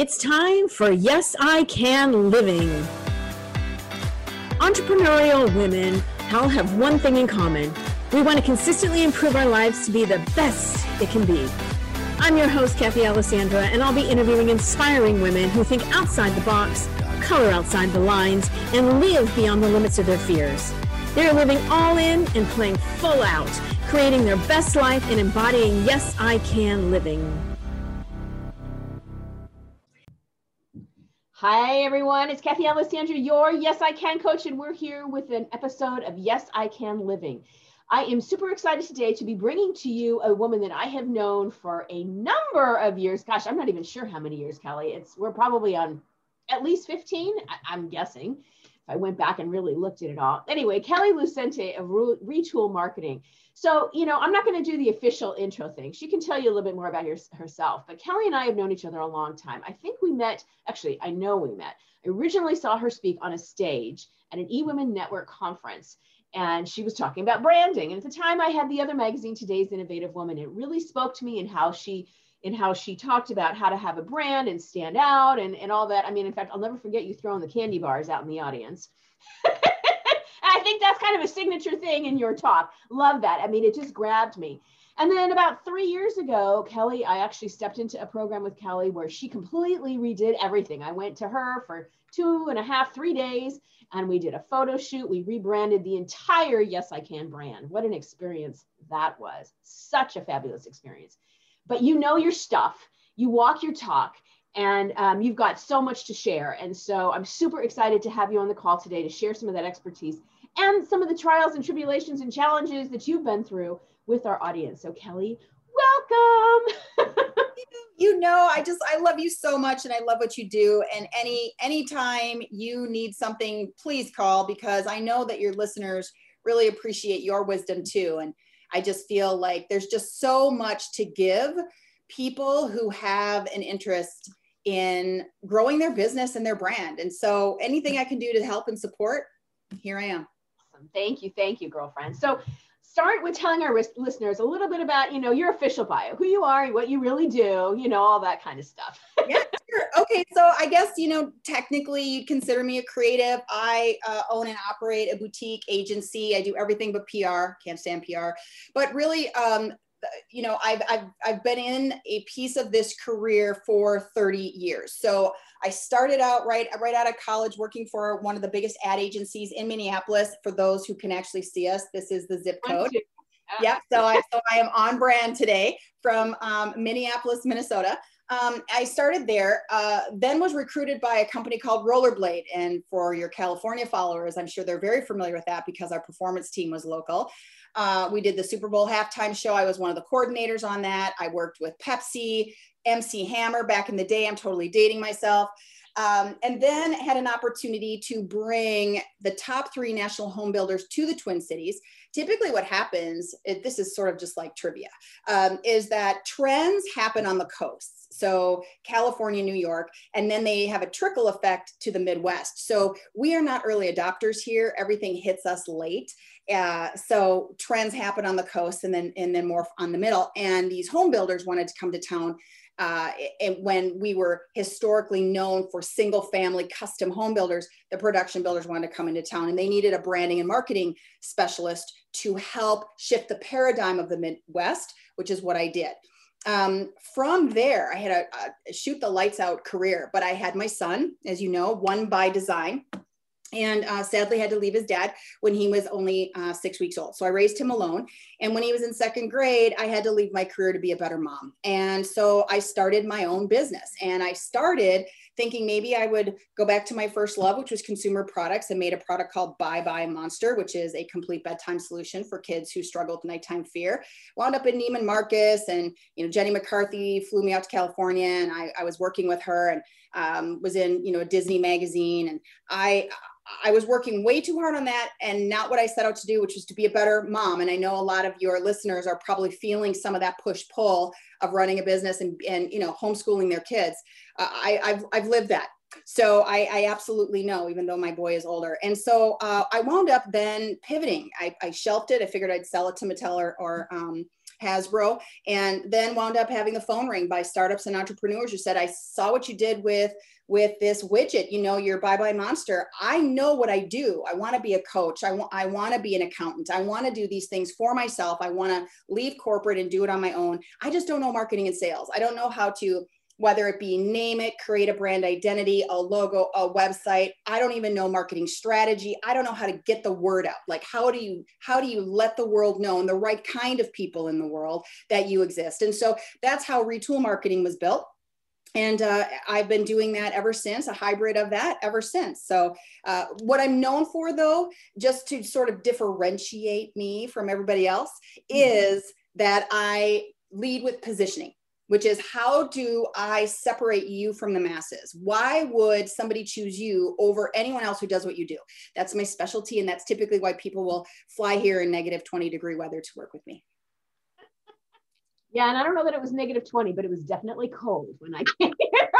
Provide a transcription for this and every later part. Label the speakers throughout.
Speaker 1: It's time for Yes, I Can Living. Entrepreneurial women all have one thing in common. We want to consistently improve our lives to be the best it can be. I'm your host, Kathy Alessandro, and I'll be interviewing inspiring women who think outside the box, color outside the lines, and live beyond the limits of their fears. They're living all in and playing full out, creating their best life and embodying Yes, I Can living. Hi, everyone. It's Kathy Alessandro, your Yes I Can coach, and we're here with an episode of Yes I Can Living. I am super excited today to be bringing to you a woman that I have known for a number of years. Gosh, I'm not even sure how many years, Kelly. It's we're probably on at least 15, I, am guessing. If I went back and really looked at it all. Anyway, Kelly Lucente of Retool Marketing. So, you know, I'm not going to do the official intro thing. She can tell you a little bit more about her, herself. But Kelly and I have known each other a long time. I think we met, actually, I know we met. I originally saw her speak on a stage at an eWomen Network conference. And she was talking about branding. And at the time, I had the other magazine, Today's Innovative Woman. It really spoke to me in how she in how she talked about how to have a brand and stand out and, and all that. I mean, in fact, I'll never forget you throwing the candy bars out in the audience. I think that's kind of a signature thing in your talk. Love that. I mean, it just grabbed me. And then about three years ago, Kelly, I actually stepped into a program with Kelly where she completely redid everything. I went to her for two and a half, three days, and we did a photo shoot. We rebranded the entire Yes I Can brand. What an experience that was. Such a fabulous experience. But you know your stuff, you walk your talk, and um, you've got so much to share. And so I'm super excited to have you on the call today to share some of that expertise and some of the trials and tribulations and challenges that you've been through with our audience. So, Kelly, welcome.
Speaker 2: you know, I just I love you so much and I love what you do. And any anytime you need something, please call because I know that your listeners really appreciate your wisdom too. And I just feel like there's just so much to give people who have an interest in growing their business and their brand. And so anything I can do to help and support, here I am.
Speaker 1: Awesome. Thank you. Thank you, girlfriend. So start with telling our listeners a little bit about, you know, your official bio, who you are, what you really do, you know, all that kind of stuff.
Speaker 2: yeah, sure. Okay. So I guess, you know, technically you'd consider me a creative. I uh, own and operate a boutique agency. I do everything but PR, can't stand PR, but really, um, you know, I've, I've, I've been in a piece of this career for 30 years. So I started out right, right out of college working for one of the biggest ad agencies in Minneapolis. For those who can actually see us, this is the zip code. Yeah, so I, so I am on brand today from um, Minneapolis, Minnesota. Um, I started there, uh, then was recruited by a company called Rollerblade. And for your California followers, I'm sure they're very familiar with that because our performance team was local. Uh, we did the Super Bowl halftime show. I was one of the coordinators on that. I worked with Pepsi, MC Hammer back in the day. I'm totally dating myself. Um, and then had an opportunity to bring the top three national home builders to the Twin Cities. Typically, what happens, it, this is sort of just like trivia, um, is that trends happen on the coasts. So, California, New York, and then they have a trickle effect to the Midwest. So, we are not early adopters here. Everything hits us late. Uh, so trends happen on the coast and then and then more on the middle. And these home builders wanted to come to town uh, and when we were historically known for single family custom home builders, the production builders wanted to come into town and they needed a branding and marketing specialist to help shift the paradigm of the Midwest, which is what I did. Um, from there, I had a, a shoot the lights out career, but I had my son, as you know, one by design and uh, sadly had to leave his dad when he was only uh, six weeks old. So i raised him alone and when he was in second grade i had to leave my career to be a better mom. And so i started my own business and i started thinking maybe i would go back to my first love which was consumer products and made a product called bye bye monster which is a complete bedtime solution for kids who struggle with nighttime fear wound up in neiman marcus and you know jenny mccarthy flew me out to california and i, I was working with her and um, was in you know a disney magazine and i I was working way too hard on that and not what I set out to do, which was to be a better mom. And I know a lot of your listeners are probably feeling some of that push pull of running a business and, and you know, homeschooling their kids. Uh, I, have I've lived that. So I, I, absolutely know, even though my boy is older. And so uh, I wound up then pivoting. I, I, shelved it. I figured I'd sell it to Mattel or, or um, Hasbro, and then wound up having the phone ring by startups and entrepreneurs who said, I saw what you did with with this widget, you know, your bye bye monster. I know what I do. I want to be a coach. I want I want to be an accountant. I want to do these things for myself. I want to leave corporate and do it on my own. I just don't know marketing and sales. I don't know how to whether it be name it, create a brand identity, a logo, a website. I don't even know marketing strategy. I don't know how to get the word out. Like how do you how do you let the world know and the right kind of people in the world that you exist? And so that's how Retool Marketing was built and uh, I've been doing that ever since, a hybrid of that ever since. So, uh, what I'm known for, though, just to sort of differentiate me from everybody else, mm-hmm. is that I lead with positioning which is how do I separate you from the masses? Why would somebody choose you over anyone else who does what you do? That's my specialty. And that's typically why people will fly here in negative 20 degree weather to work with me.
Speaker 1: Yeah, and I don't know that it was negative 20, but it was definitely cold when I came here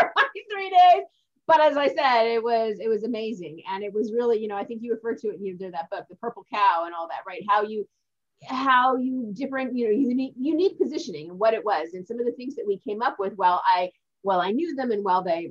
Speaker 1: three days. But as I said, it was it was amazing. And it was really, you know, I think you referred to it, you did that book, The Purple Cow and all that, right? How you how you different, you know, unique, unique positioning and what it was. And some of the things that we came up with while I, while I knew them and while they,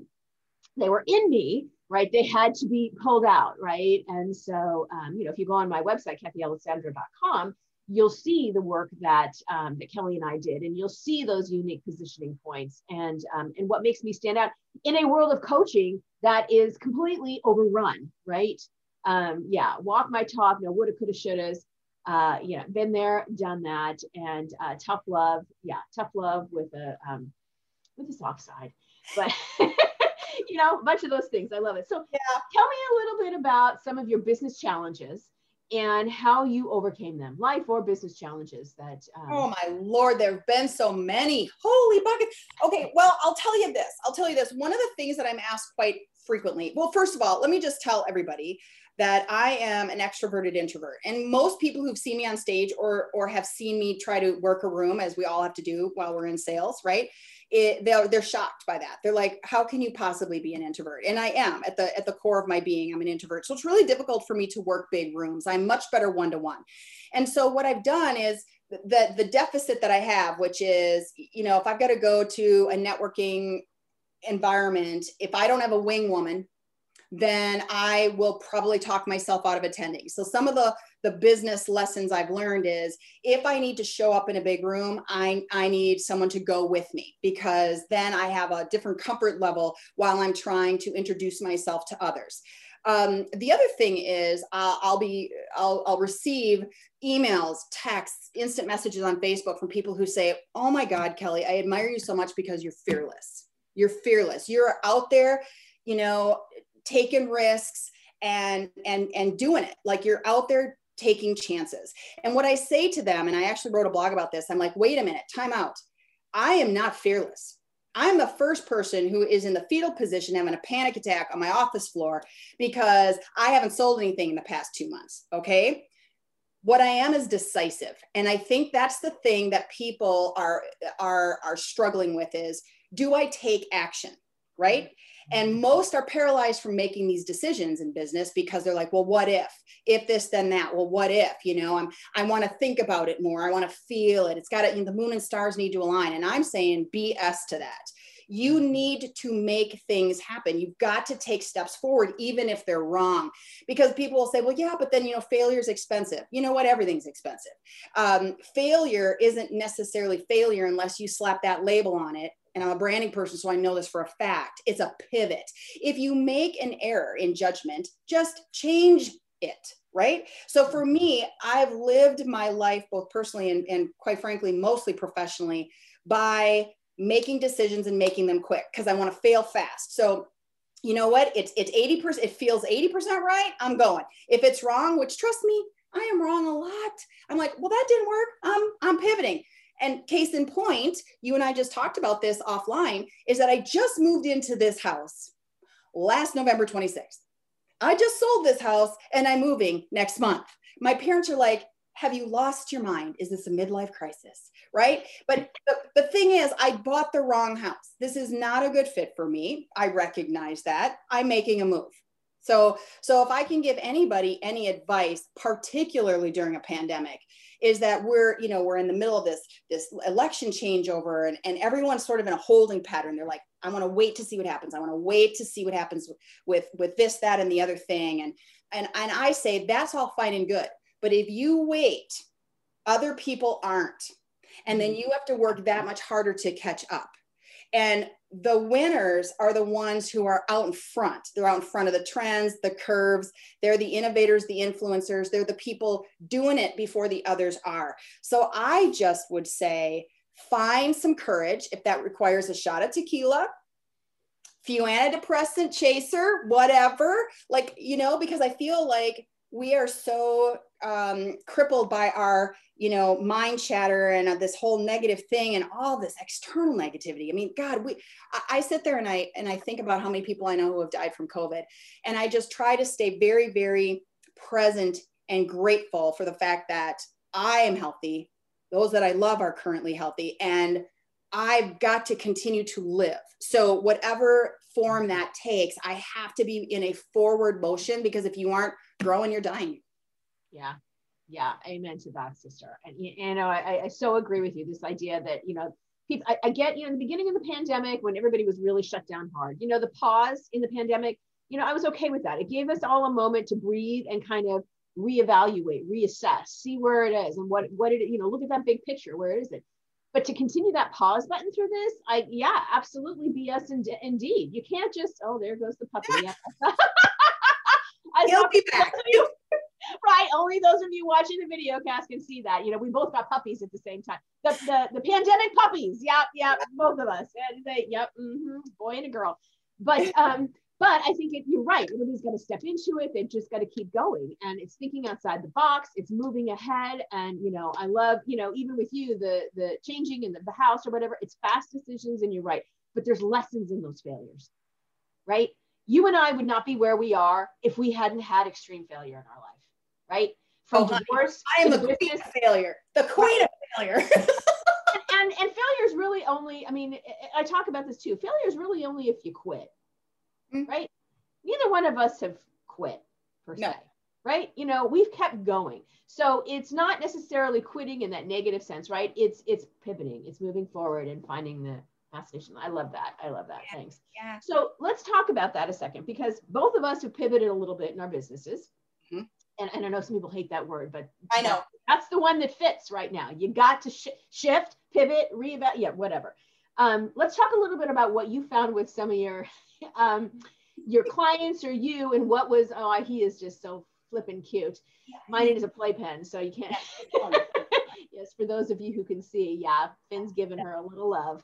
Speaker 1: they were in me, right, they had to be pulled out, right? And so, um, you know, if you go on my website, kathyalessandro.com, you'll see the work that um, that Kelly and I did, and you'll see those unique positioning points and um, and what makes me stand out in a world of coaching that is completely overrun, right? Um, yeah, walk my talk, no woulda, coulda, shouldas uh, yeah, been there, done that, and uh, tough love. Yeah, tough love with a um, with a soft side, but you know, a bunch of those things. I love it. So, yeah, tell me a little bit about some of your business challenges and how you overcame them, life or business challenges that.
Speaker 2: Um, oh my lord, there have been so many. Holy bucket. Okay, well, I'll tell you this. I'll tell you this. One of the things that I'm asked quite frequently. Well, first of all, let me just tell everybody that I am an extroverted introvert. And most people who've seen me on stage or or have seen me try to work a room, as we all have to do while we're in sales, right? It, they're, they're shocked by that. They're like, how can you possibly be an introvert? And I am at the at the core of my being. I'm an introvert, so it's really difficult for me to work big rooms. I'm much better one to one. And so what I've done is the the deficit that I have, which is, you know, if I've got to go to a networking environment, if I don't have a wing woman then I will probably talk myself out of attending. So some of the the business lessons I've learned is if I need to show up in a big room, I, I need someone to go with me because then I have a different comfort level while I'm trying to introduce myself to others. Um, the other thing is uh, I'll be I'll, I'll receive emails, texts, instant messages on Facebook from people who say, "Oh my God, Kelly, I admire you so much because you're fearless. You're fearless. You're out there, you know, taking risks and and and doing it. Like you're out there taking chances. And what i say to them and i actually wrote a blog about this i'm like wait a minute time out. I am not fearless. I'm the first person who is in the fetal position having a panic attack on my office floor because i haven't sold anything in the past two months okay? What i am is decisive. And i think that's the thing that people are are are struggling with is do i take action right and most are paralyzed from making these decisions in business because they're like, well, what if? If this, then that. Well, what if? You know, I'm I want to think about it more. I want to feel it. It's got to, you know, the moon and stars need to align. And I'm saying BS to that. You need to make things happen. You've got to take steps forward, even if they're wrong. Because people will say, well, yeah, but then, you know, failure is expensive. You know what? Everything's expensive. Um, failure isn't necessarily failure unless you slap that label on it and I'm a branding person, so I know this for a fact. It's a pivot. If you make an error in judgment, just change it, right? So for me, I've lived my life both personally and, and quite frankly, mostly professionally by making decisions and making them quick because I want to fail fast. So you know what? It's it's 80%, it feels 80% right. I'm going. If it's wrong, which trust me, I am wrong a lot. I'm like, well, that didn't work. I'm I'm pivoting. And case in point, you and I just talked about this offline, is that I just moved into this house last November 26th. I just sold this house and I'm moving next month. My parents are like, have you lost your mind? Is this a midlife crisis? Right. But the, the thing is, I bought the wrong house. This is not a good fit for me. I recognize that. I'm making a move. So, so if I can give anybody any advice, particularly during a pandemic, is that we're, you know, we're in the middle of this, this election changeover and, and everyone's sort of in a holding pattern. They're like, I want to wait to see what happens. I want to wait to see what happens with, with this, that, and the other thing. And, and, and I say that's all fine and good. But if you wait, other people aren't. And then mm-hmm. you have to work that much harder to catch up. And the winners are the ones who are out in front. They're out in front of the trends, the curves. They're the innovators, the influencers. They're the people doing it before the others are. So I just would say find some courage if that requires a shot of tequila, few antidepressant chaser, whatever. Like, you know, because I feel like we are so um, crippled by our you know mind chatter and uh, this whole negative thing and all this external negativity. I mean god we I, I, sit there and i and i think about how many people i know who have died from covid. And i just try to stay very very present and grateful for the fact that i am healthy. Those that i love are currently healthy. And i've got to continue to live. So whatever form that takes i have to be in a forward motion because if you aren't growing you're dying
Speaker 1: yeah. Yeah. Amen to that sister. And you know I, I so agree with you this idea that you know people I, I get you know in the beginning of the pandemic when everybody was really shut down hard you know the pause in the pandemic you know i was okay with that. It gave us all a moment to breathe and kind of reevaluate reassess see where it is and what what it you know look at that big picture where is it? But to continue that pause button through this i yeah absolutely bs and indeed. You can't just oh there goes the puppy.
Speaker 2: I He'll be back.
Speaker 1: right. Only those of you watching the video cast can see that. You know, we both got puppies at the same time. The the, the pandemic puppies. Yep, yep, both of us. And they, yep, mm-hmm, boy and a girl. But um, but I think it, you're right. Everybody's got to step into it. They've just got to keep going, and it's thinking outside the box. It's moving ahead, and you know, I love you know, even with you, the the changing in the, the house or whatever. It's fast decisions, and you're right. But there's lessons in those failures, right? You and I would not be where we are if we hadn't had extreme failure in our life right?
Speaker 2: From oh, divorce, I am the queen of failure. The queen of failure. and,
Speaker 1: and and failure is really only. I mean, I talk about this too. Failure is really only if you quit, mm-hmm. right? Neither one of us have quit per no. se, right? You know, we've kept going. So it's not necessarily quitting in that negative sense, right? It's it's pivoting, it's moving forward and finding the fascination. I love that. I love that. Yeah. Thanks. Yeah. So let's talk about that a second because both of us have pivoted a little bit in our businesses. Mm-hmm and, and I know some people hate that word, but
Speaker 2: I know
Speaker 1: that's the one that fits right now. You got to sh- shift, pivot, reevaluate, yeah, whatever. Um, let's talk a little bit about what you found with some of your um, your clients or you, and what was oh he is just so flippin' cute. Mine is a playpen, so you can't. yes, for those of you who can see, yeah, Finn's giving her a little love.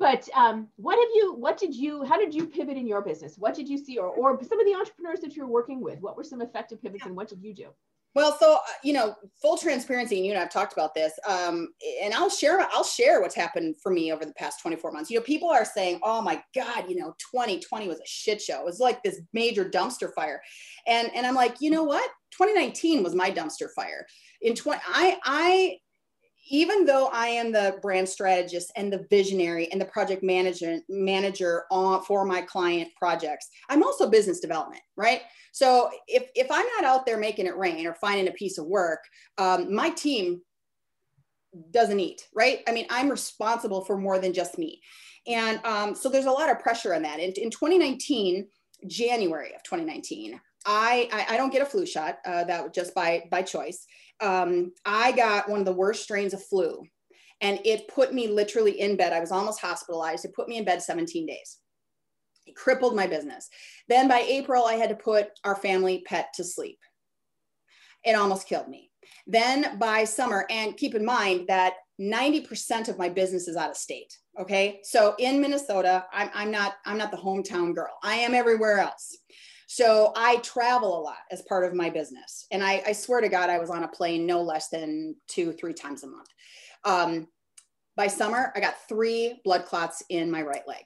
Speaker 1: But um, what have you what did you how did you pivot in your business? What did you see or, or some of the entrepreneurs that you're working with what were some effective pivots and what did you do?
Speaker 2: Well so uh, you know full transparency and you and i've talked about this um, and i'll share i'll share what's happened for me over the past 24 months. You know people are saying oh my god you know 2020 was a shit show. It was like this major dumpster fire. And and i'm like you know what? 2019 was my dumpster fire. In 20 i i even though I am the brand strategist and the visionary and the project manager manager on, for my client projects, I'm also business development, right? So if if I'm not out there making it rain or finding a piece of work, um, my team doesn't eat, right? I mean, I'm responsible for more than just me, and um, so there's a lot of pressure on that. In, in 2019, January of 2019, I, I, I don't get a flu shot uh, that just by by choice um, I got one of the worst strains of flu and it put me literally in bed. I was almost hospitalized. It put me in bed 17 days. It crippled my business. Then by April, I had to put our family pet to sleep. It almost killed me. Then by summer, and keep in mind that 90% of my business is out of state. Okay. So in Minnesota, I'm, I'm not, I'm not the hometown girl. I am everywhere else. So I travel a lot as part of my business. And I, I swear to God, I was on a plane no less than two, three times a month. Um, by summer, I got three blood clots in my right leg,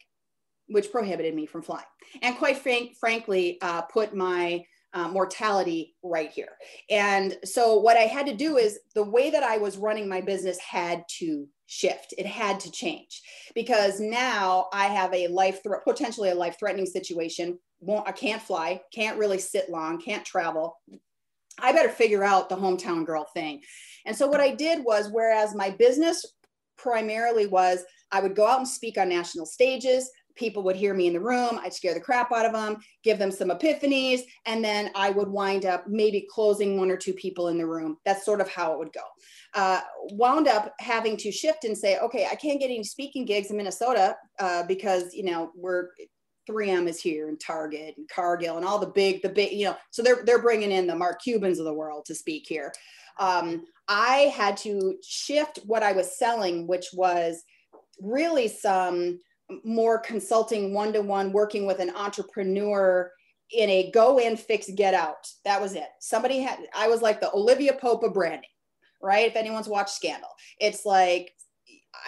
Speaker 2: which prohibited me from flying. And quite frank, frankly, uh, put my uh, mortality right here. And so what I had to do is the way that I was running my business had to shift. It had to change because now I have a life threat, potentially a life threatening situation won't, I can't fly, can't really sit long, can't travel. I better figure out the hometown girl thing. And so what I did was, whereas my business primarily was I would go out and speak on national stages. People would hear me in the room. I'd scare the crap out of them, give them some epiphanies, and then I would wind up maybe closing one or two people in the room. That's sort of how it would go. Uh, wound up having to shift and say, okay, I can't get any speaking gigs in Minnesota uh, because you know we're 3M is here and Target and Cargill and all the big, the big, you know, so they're, they're bringing in the Mark Cubans of the world to speak here. Um, I had to shift what I was selling, which was really some more consulting one-to-one working with an entrepreneur in a go in fix get out. That was it. Somebody had i was like the olivia pope of branding right? If anyone's watched scandal it's like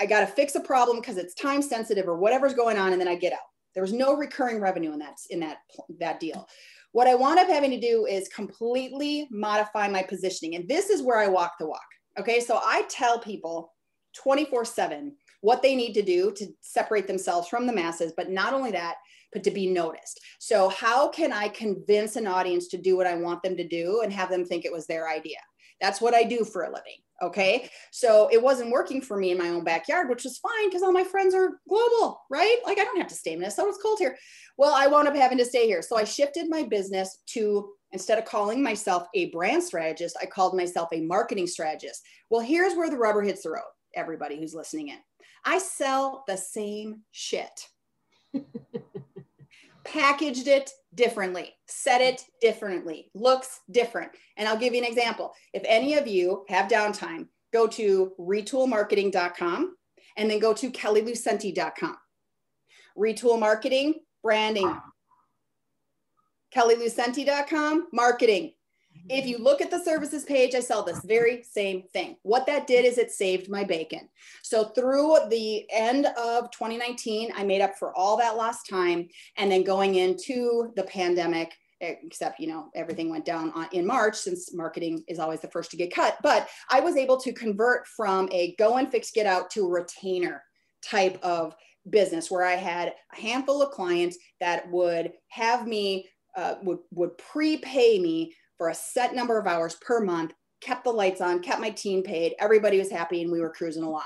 Speaker 2: i got to fix a problem because it's time sensitive or whatever's going on and then i get out there was no recurring revenue in that in that that deal. What I wound up having to do is completely modify my positioning, and this is where I walk the walk. Okay, so I tell people 24 7 what they need to do to separate themselves from the masses, but not only that, but to be noticed. So, how can I convince an audience to do what I want them to do and have them think it was their idea? That's what I do for a living. Okay. So it wasn't working for me in my own backyard, which was fine because all my friends are global, right? Like I don't have to stay in Minnesota. It's cold here. Well, I wound up having to stay here. So I shifted my business to instead of calling myself a brand strategist, I called myself a marketing strategist. Well, here's where the rubber hits the road, everybody who's listening in. I sell the same shit. packaged it differently, set it differently, looks different. And I'll give you an example. If any of you have downtime, go to retoolmarketing.com and then go to kellylucente.com. Retool marketing, branding. kellylucente.com, marketing. If you look at the services page, I sell this very same thing. What that did is it saved my bacon. So through the end of 2019, I made up for all that lost time. And then going into the pandemic, except you know everything went down in march since marketing is always the first to get cut but i was able to convert from a go and fix get out to a retainer type of business where i had a handful of clients that would have me uh, would would prepay me for a set number of hours per month, kept the lights on, kept my team paid, everybody was happy, and we were cruising along.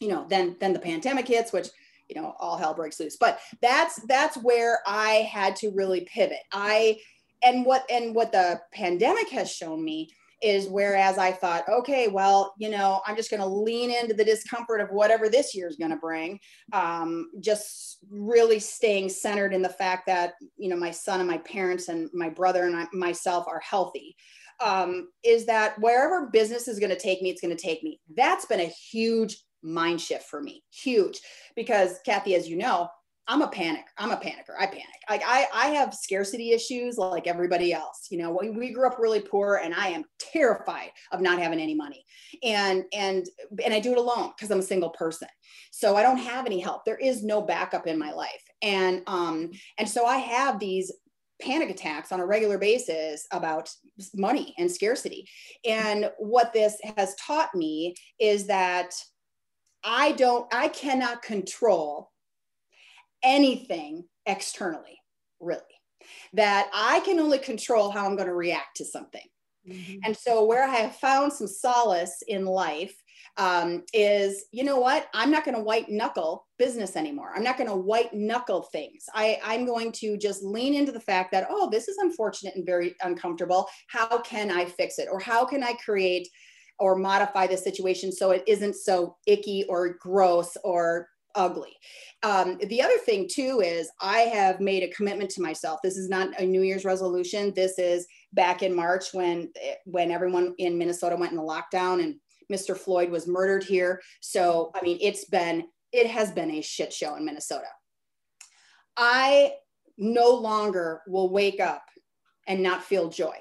Speaker 2: You know, then then the pandemic hits, which you know all hell breaks loose. But that's that's where I had to really pivot. I and what and what the pandemic has shown me is whereas I thought, okay, well, you know, I'm just going to lean into the discomfort of whatever this year is going to bring. Um, just really staying centered in the fact that, you know, my son and my parents and my brother and I, myself are healthy. Um, is that wherever business is going to take me, it's going to take me. That's been a huge mind shift for me, huge. Because, Kathy, as you know, I'm a panic. I'm a panicker. I panic. Like I, I have scarcity issues like everybody else. You know, we, we grew up really poor and I am terrified of not having any money. And and and I do it alone because I'm a single person. So I don't have any help. There is no backup in my life. And um and so I have these panic attacks on a regular basis about money and scarcity. And what this has taught me is that I don't I cannot control anything externally, really. That I can only control how I'm going to react to something. Mm-hmm. And so, where I have found some solace in life um, is, you know what? I'm not going to white knuckle business anymore. I'm not going to white knuckle things. I, I'm going to just lean into the fact that, oh, this is unfortunate and very uncomfortable. How can I fix it? Or how can I create or modify the situation so it isn't so icky or gross or ugly. Um, the other thing too is I have made a commitment to myself. This is not a New Year's resolution. This is back in March when when everyone in Minnesota went into lockdown and Mr. Floyd was murdered here. So I mean, it's been it has been a shit show in Minnesota. I no longer will wake up and not feel joy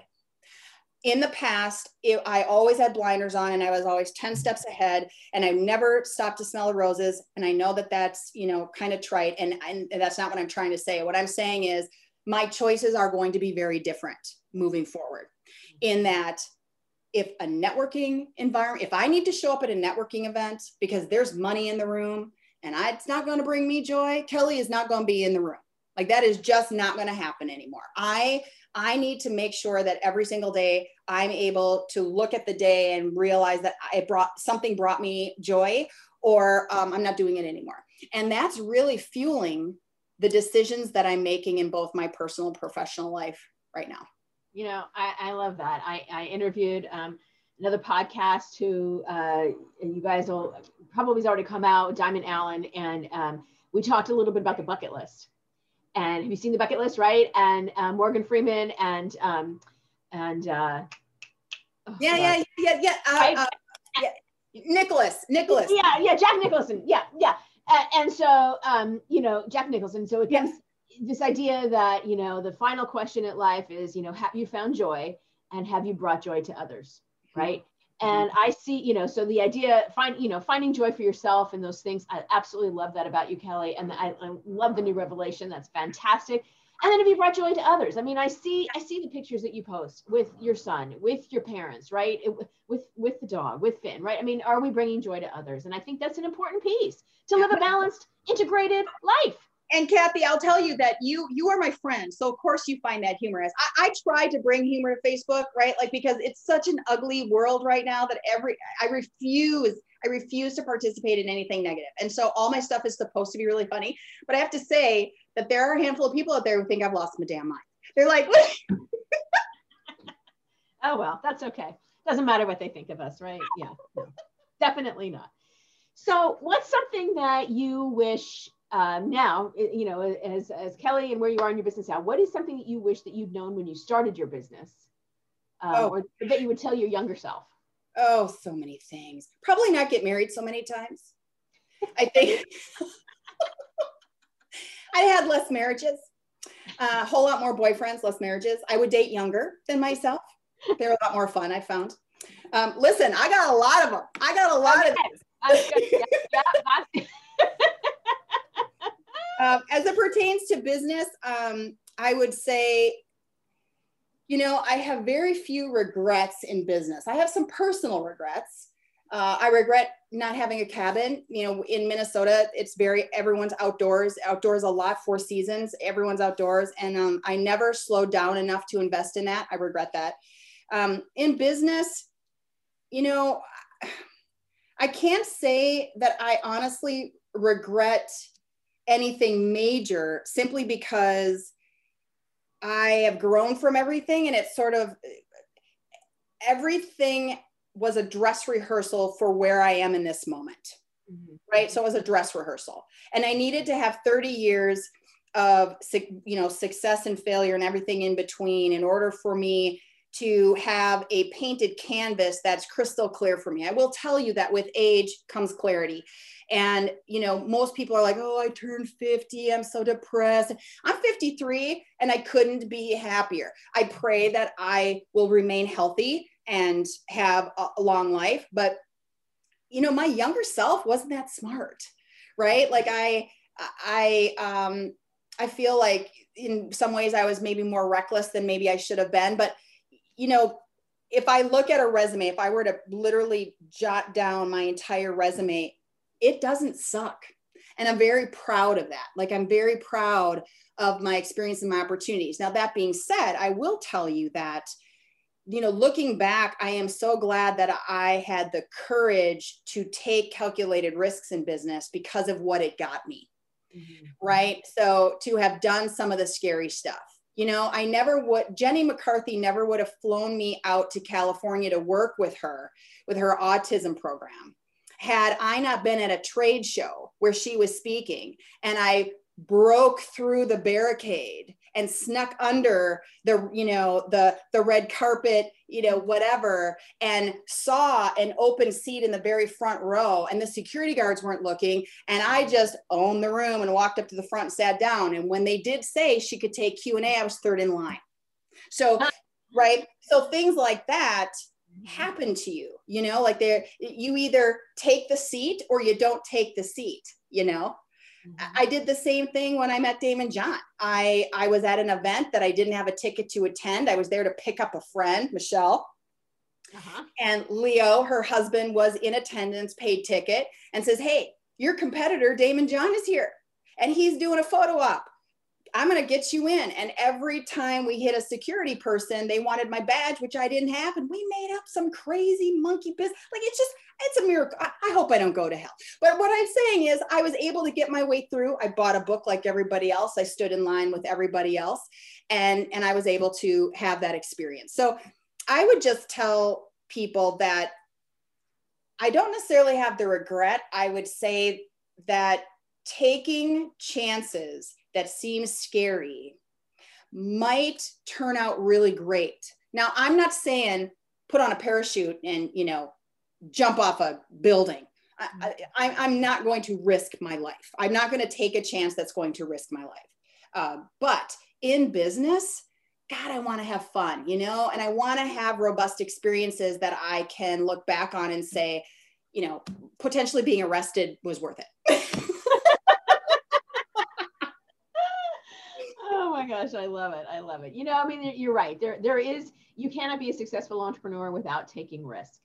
Speaker 2: in the past, it, I always had blinders on and I was always 10 mm-hmm. steps ahead and I never stopped to smell the roses. And I know that that's, you know, kind of trite. And, and that's not what I'm trying to say. What I'm saying is my choices are going to be very different moving forward mm-hmm. in that if a networking environment, if I need to show up at a networking event because there's money in the room and I, it's not going to bring me joy, Kelly is not going to be in the room. Like that is just not going to happen anymore. I I need to make sure that every single day I'm able to look at the day and realize that I brought something brought me joy or um, I'm not doing it anymore. And that's really fueling the decisions that I'm making in both my personal and professional life right now.
Speaker 1: You know, I, I love that. I, I interviewed um, another podcast who uh, you guys will probably has already come out, Diamond Allen, and um, we talked a little bit about the bucket list. And have you seen the bucket list, right? And uh, Morgan Freeman and um, and uh,
Speaker 2: oh, yeah, yeah, yeah, yeah, uh, uh, yeah, Nicholas, Nicholas.
Speaker 1: Yeah, yeah, Jack Nicholson. Yeah, yeah. Uh, and so, um, you know, Jack Nicholson. So it comes this idea that you know the final question at life is, you know, have you found joy and have you brought joy to others, mm-hmm. Right? and i see you know so the idea find you know finding joy for yourself and those things i absolutely love that about you kelly and I, I, love the new revelation. That's fantastic. And then if you brought joy to others. I mean i see i see the pictures that you post with your son with your parents right? It, with with the dog with finn right? I mean are we bringing joy to others? And i think that's an important piece to live a balanced integrated life
Speaker 2: and Kathy, I'll tell you that you you are my friend, so of course you find that humorous. I, I try to bring humor to Facebook, right? Like because it's such an ugly world right now that every I refuse I refuse to participate in anything negative, and so all my stuff is supposed to be really funny. But I have to say that there are a handful of people out there who think I've lost my damn mind. They're like,
Speaker 1: oh well, that's okay. Doesn't matter what they think of us, right? Yeah, no, definitely not. So, what's something that you wish um, now, you know, as, as Kelly and where you are in your business now, what is something that you wish that you'd known when you started your business uh, oh. or that you would tell your younger self?
Speaker 2: Oh, so many things. Probably not get married so many times. I think I had less marriages, a uh, whole lot more boyfriends, less marriages. I would date younger than myself. They're a lot more fun, I found. Um, listen, I got a lot of them. I got a lot okay. of them. Um, as it pertains to business, um, I would say, you know, I have very few regrets in business. I have some personal regrets. Uh, I regret not having a cabin. You know, in Minnesota, it's very everyone's outdoors. Outdoors a lot, four seasons. Everyone's outdoors, and um, I never slowed down enough to invest in that. I regret that. Um, in business, you know, I can't say that I honestly regret anything major simply because I have grown from everything and it's sort of everything was a dress rehearsal for where I am in this moment. Mm-hmm. Right. So it was a dress rehearsal. And I needed to have 30 years of you know success and failure and everything in between in order for me to have a painted canvas that's crystal clear for me. I will tell you that with age comes clarity. And, you know, most people are like, oh, I turned 50. I'm so depressed. I'm 53 and I couldn't be happier. I pray that I will remain healthy and have a long life. But, you know, my younger self wasn't that smart, right? Like I, I, um, I feel like in some ways I was maybe more reckless than maybe I should have been. But, you know, if I look at a resume, if I were to literally jot down my entire resume, it doesn't suck. And I'm very proud of that. Like, I'm very proud of my experience and my opportunities. Now, that being said, I will tell you that, you know, looking back, I am so glad that I had the courage to take calculated risks in business because of what it got me. Mm-hmm. Right. So, to have done some of the scary stuff. You know, I never would, Jenny McCarthy never would have flown me out to California to work with her with her autism program had I not been at a trade show where she was speaking and I broke through the barricade and snuck under the you know the the red carpet you know whatever and saw an open seat in the very front row and the security guards weren't looking and i just owned the room and walked up to the front and sat down. And when they did say she could take q&a i was third in line. So uh-huh. right? So things like that happen to you you know like there you either take the seat or you don't take the seat you know? Mm-hmm. i did the same thing when i met daymond john. I i was at an event that i didn't have a ticket to attend. I was there to pick up a friend michelle. Uh-huh. and leo her husband was in attendance paid ticket and says hey your competitor daymond john is here and he's doing a photo op I'm going to get you in. And every time we hit a security person, they wanted my badge, which I didn't have. And we made up some crazy monkey business. Like it's just, it's a miracle. I, I, hope I don't go to hell. But what I'm saying is, I was able to get my way through. I bought a book like everybody else. I stood in line with everybody else. And, and I was able to have that experience. So I would just tell people that I don't necessarily have the regret. I would say that taking chances that seems scary might turn out really great. Now, I'm not saying put on a parachute and, you know, jump off a building. I, am not going to risk my life. I'm not going to take a chance that's going to risk my life. Uh, but in business, God, I want to have fun, you know, and I want to have robust experiences that I can look back on and say, you know, potentially being arrested was worth it.
Speaker 1: oh my gosh, I love it. I love it. You know, I mean, you're right. There, there is, you cannot be a successful entrepreneur without taking risk.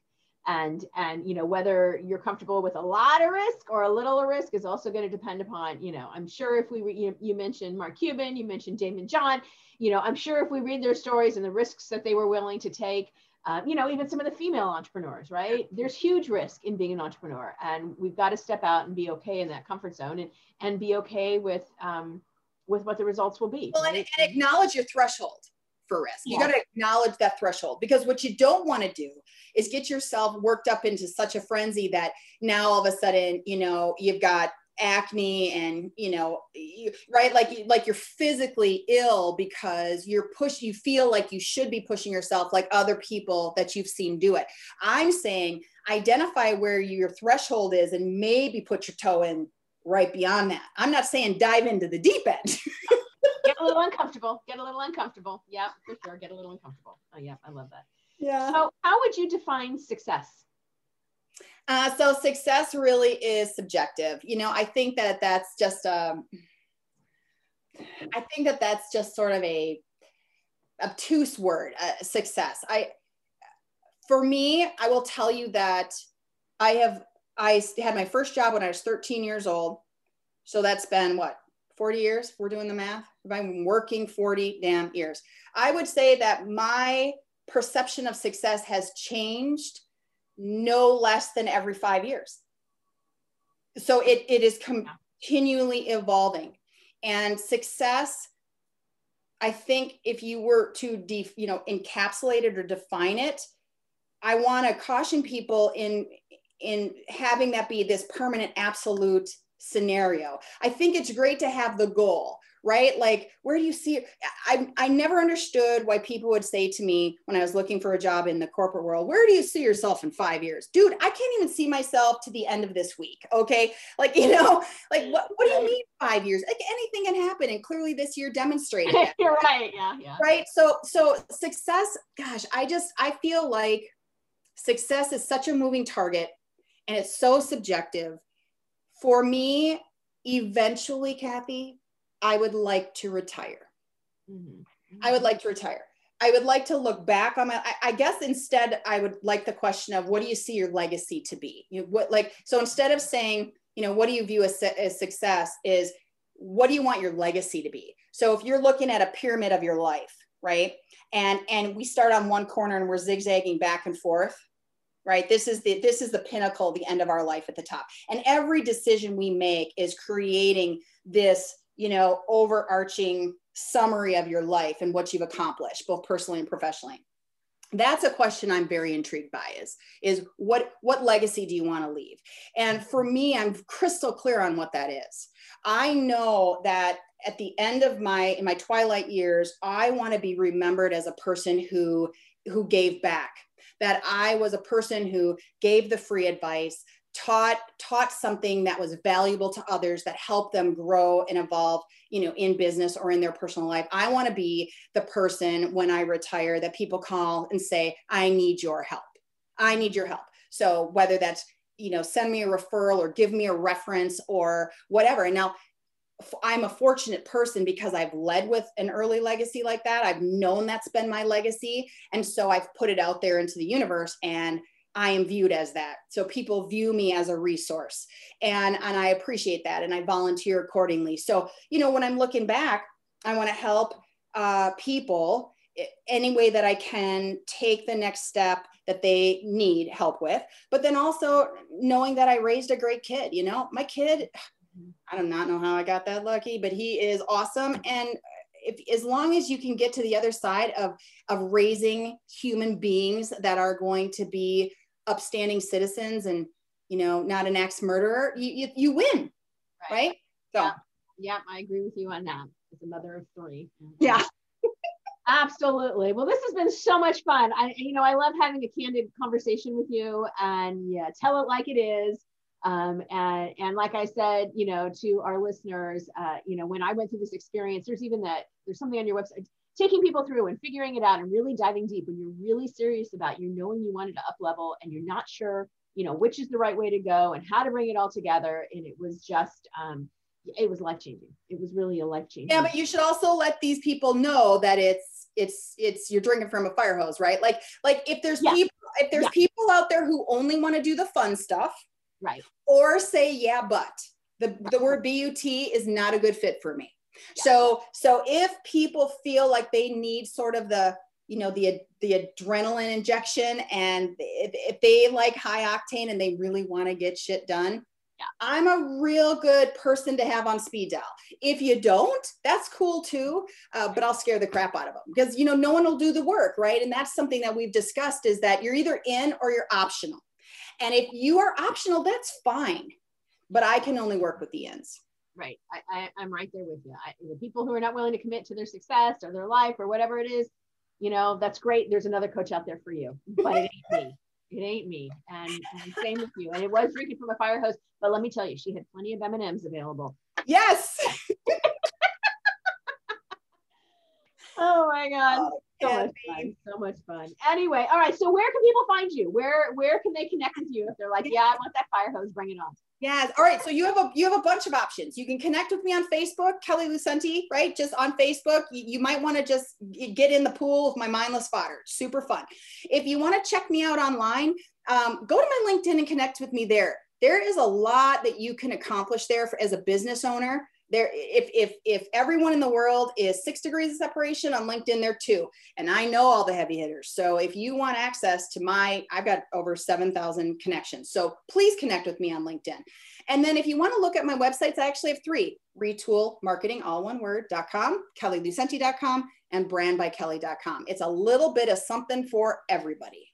Speaker 1: And, and, you know, whether you're comfortable with a lot of risk or a little risk is also going to depend upon, you know, I'm sure if we, re, you, you mentioned Mark Cuban, you mentioned Daymond John, you know, I'm sure if we read their stories and the risks that they were willing to take, um, you know, even some of the female entrepreneurs, right? There's huge risk in being an entrepreneur, and we've got to step out and be okay in that comfort zone, and and be okay with um, with what the results will be.
Speaker 2: Well, right? and, and, acknowledge your threshold for risk. You got to acknowledge that threshold because what you don't want to do is get yourself worked up into such a frenzy that now all of a sudden, you know, you've got acne and you know right like like you're physically ill because you're push you feel like you should be pushing yourself like other people that you've seen do it i'm saying identify where your threshold is and maybe put your toe in right beyond that. I'm not saying dive into the deep end.
Speaker 1: Get a little uncomfortable. Get a little uncomfortable. Yeah for sure. Get a little uncomfortable. Oh yeah i love that.
Speaker 2: Yeah.
Speaker 1: So how would you define success?
Speaker 2: Uh, so success really is subjective. You know, I think that that's just um, I think that that's just sort of a obtuse word, uh, success. I, for me, I will tell you that I have I had my first job when I was 13 years old. So that's been what 40 years. We're doing the math. I've been working 40 damn years. I would say that my perception of success has changed no less than every five years. So it, it is continually evolving. And success, I think if you were to def, you know encapsulate it or define it, I want to caution people in in having that be this permanent absolute scenario. I think it's great to have the goal, right? Like, where do you see I, I never understood why people would say to me when I was looking for a job in the corporate world, where do you see yourself in five years? Dude, I can't even see myself to the end of this week. Okay. Like, you know, like what, what do you mean five years? Like anything can happen. And clearly this year demonstrated.
Speaker 1: You're right. Yeah. Yeah.
Speaker 2: Right. So, so success, gosh, I just, I feel like success is such a moving target and it's so subjective. For me, eventually, Kathy, I would like to retire. Mm-hmm. I would like to retire. I would like to look back on my, I, I, guess instead I would like the question of what do you see your legacy to be? You know, what like, so instead of saying, you know, what do you view as, as success is what do you want your legacy to be? So if you're looking at a pyramid of your life, right? And, and we start on one corner and we're zigzagging back and forth, right? This is the, this is the pinnacle, the end of our life at the top. And every decision we make is creating this you know, overarching summary of your life and what you've accomplished, both personally and professionally. That's a question I'm very intrigued by is, is what, what legacy do you want to leave? And for me, I'm crystal clear on what that is. I know that at the end of my, in my twilight years, I want to be remembered as a person who, who gave back, that I was a person who gave the free advice, taught taught something that was valuable to others that helped them grow and evolve you know in business or in their personal life. I want to be the person when i retire that people call and say i need your help. I need your help. So whether that's you know send me a referral or give me a reference or whatever. And now I'm a fortunate person because I've led with an early legacy like that. I've known that's been my legacy. And so I've put it out there into the universe. And I am viewed as that. So people view me as a resource and, and I appreciate that and I volunteer accordingly. So, you know, when I'm looking back, I want to help uh, people any way that I can take the next step that they need help with. But then also knowing that I raised a great kid, you know, my kid, I do not know how I got that lucky, but he is awesome. And if, as long as you can get to the other side of, of raising human beings that are going to be upstanding citizens and, you know, not an ex murderer, you, you, you win. Right. right?
Speaker 1: So, yeah. yeah, I agree with you on that. As a mother of three.
Speaker 2: Yeah.
Speaker 1: Absolutely. Well, this has been so much fun. I, you know, I love having a candid conversation with you and yeah, tell it like it is. Um, and, and like I said, you know, to our listeners, uh, you know, when I went through this experience, there's even that there's something on your website, taking people through and figuring it out and really diving deep when you're really serious about you knowing you wanted to up level and you're not sure, you know, which is the right way to go and how to bring it all together. And it was just, um, it was life changing. It was really a life changing.
Speaker 2: Yeah, but you should also let these people know that it's it's it's you're drinking from a fire hose, right? Like like if there's yeah. people if there's yeah. people out there who only want to do the fun stuff,
Speaker 1: right?
Speaker 2: Or say yeah, but the the word but is not a good fit for me. Yeah. So so if people feel like they need sort of the you know the the adrenaline injection and if, if they like high octane and they really want to get shit done yeah. I'm a real good person to have on speed dial. If you don't, that's cool too, uh, but I'll scare the crap out of them because you know no one will do the work, right? And that's something that we've discussed is that you're either in or you're optional. And if you are optional, that's fine, but I can only work with the ends.
Speaker 1: Right, I, I am right there with you. I, the people who are not willing to commit to their success or their life or whatever it is, you know, that's great. There's another coach out there for you, but it ain't me it ain't me. And, and same with you. And it was drinking from a fire hose, but let me tell you, she had plenty of M and M's available.
Speaker 2: Yes.
Speaker 1: oh my god. Oh, so much fun. So much fun. Anyway, all right. So where can people find you? Where where can they connect with you if they're like, yeah, I want that fire hose, bring it on.
Speaker 2: Yes. All right. So you have a you have a bunch of options. You can connect with me on Facebook, Kelly Lucente, right? Just on Facebook. You, you might want to just get in the pool of my mindless fodder. Super fun. If you want to check me out online, um, go to my LinkedIn and connect with me there. There is a lot that you can accomplish there for, as a business owner there if if if everyone in the world is six degrees of separation on linkedin there too. And i know all the heavy hitters. So if you want access to my i've got over 7000 connections. So please connect with me on linkedin. And then if you want to look at my websites i actually have three retool marketing all one word.com kellylucente.com and brandbykelly.com it's a little bit of something for everybody.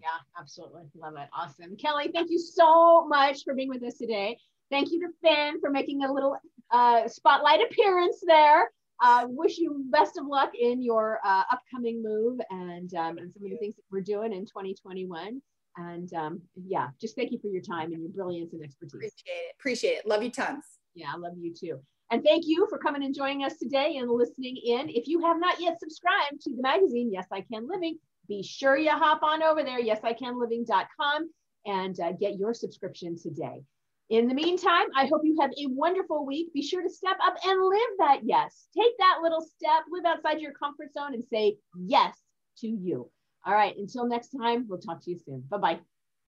Speaker 1: Yeah absolutely. Love it. Awesome. Kelly thank you so much for being with us today Thank you to Finn for making a little uh, spotlight appearance there. Uh, wish you best of luck in your uh, upcoming move and, um, and some of the things that we're doing in 2021. And um, yeah, just thank you for your time and your brilliance and expertise.
Speaker 2: Appreciate it. Appreciate it. Love you tons.
Speaker 1: Yeah, I love you too. And thank you for coming and joining us today and listening in. If you have not yet subscribed to the magazine, Yes, I Can Living, be sure you hop on over there, yesicanliving.com, and uh, get your subscription today. In the meantime, I hope you have a wonderful week. Be sure to step up and live that yes. Take that little step, live outside your comfort zone, and say yes to you. All right, until next time, we'll talk to you soon. Bye bye.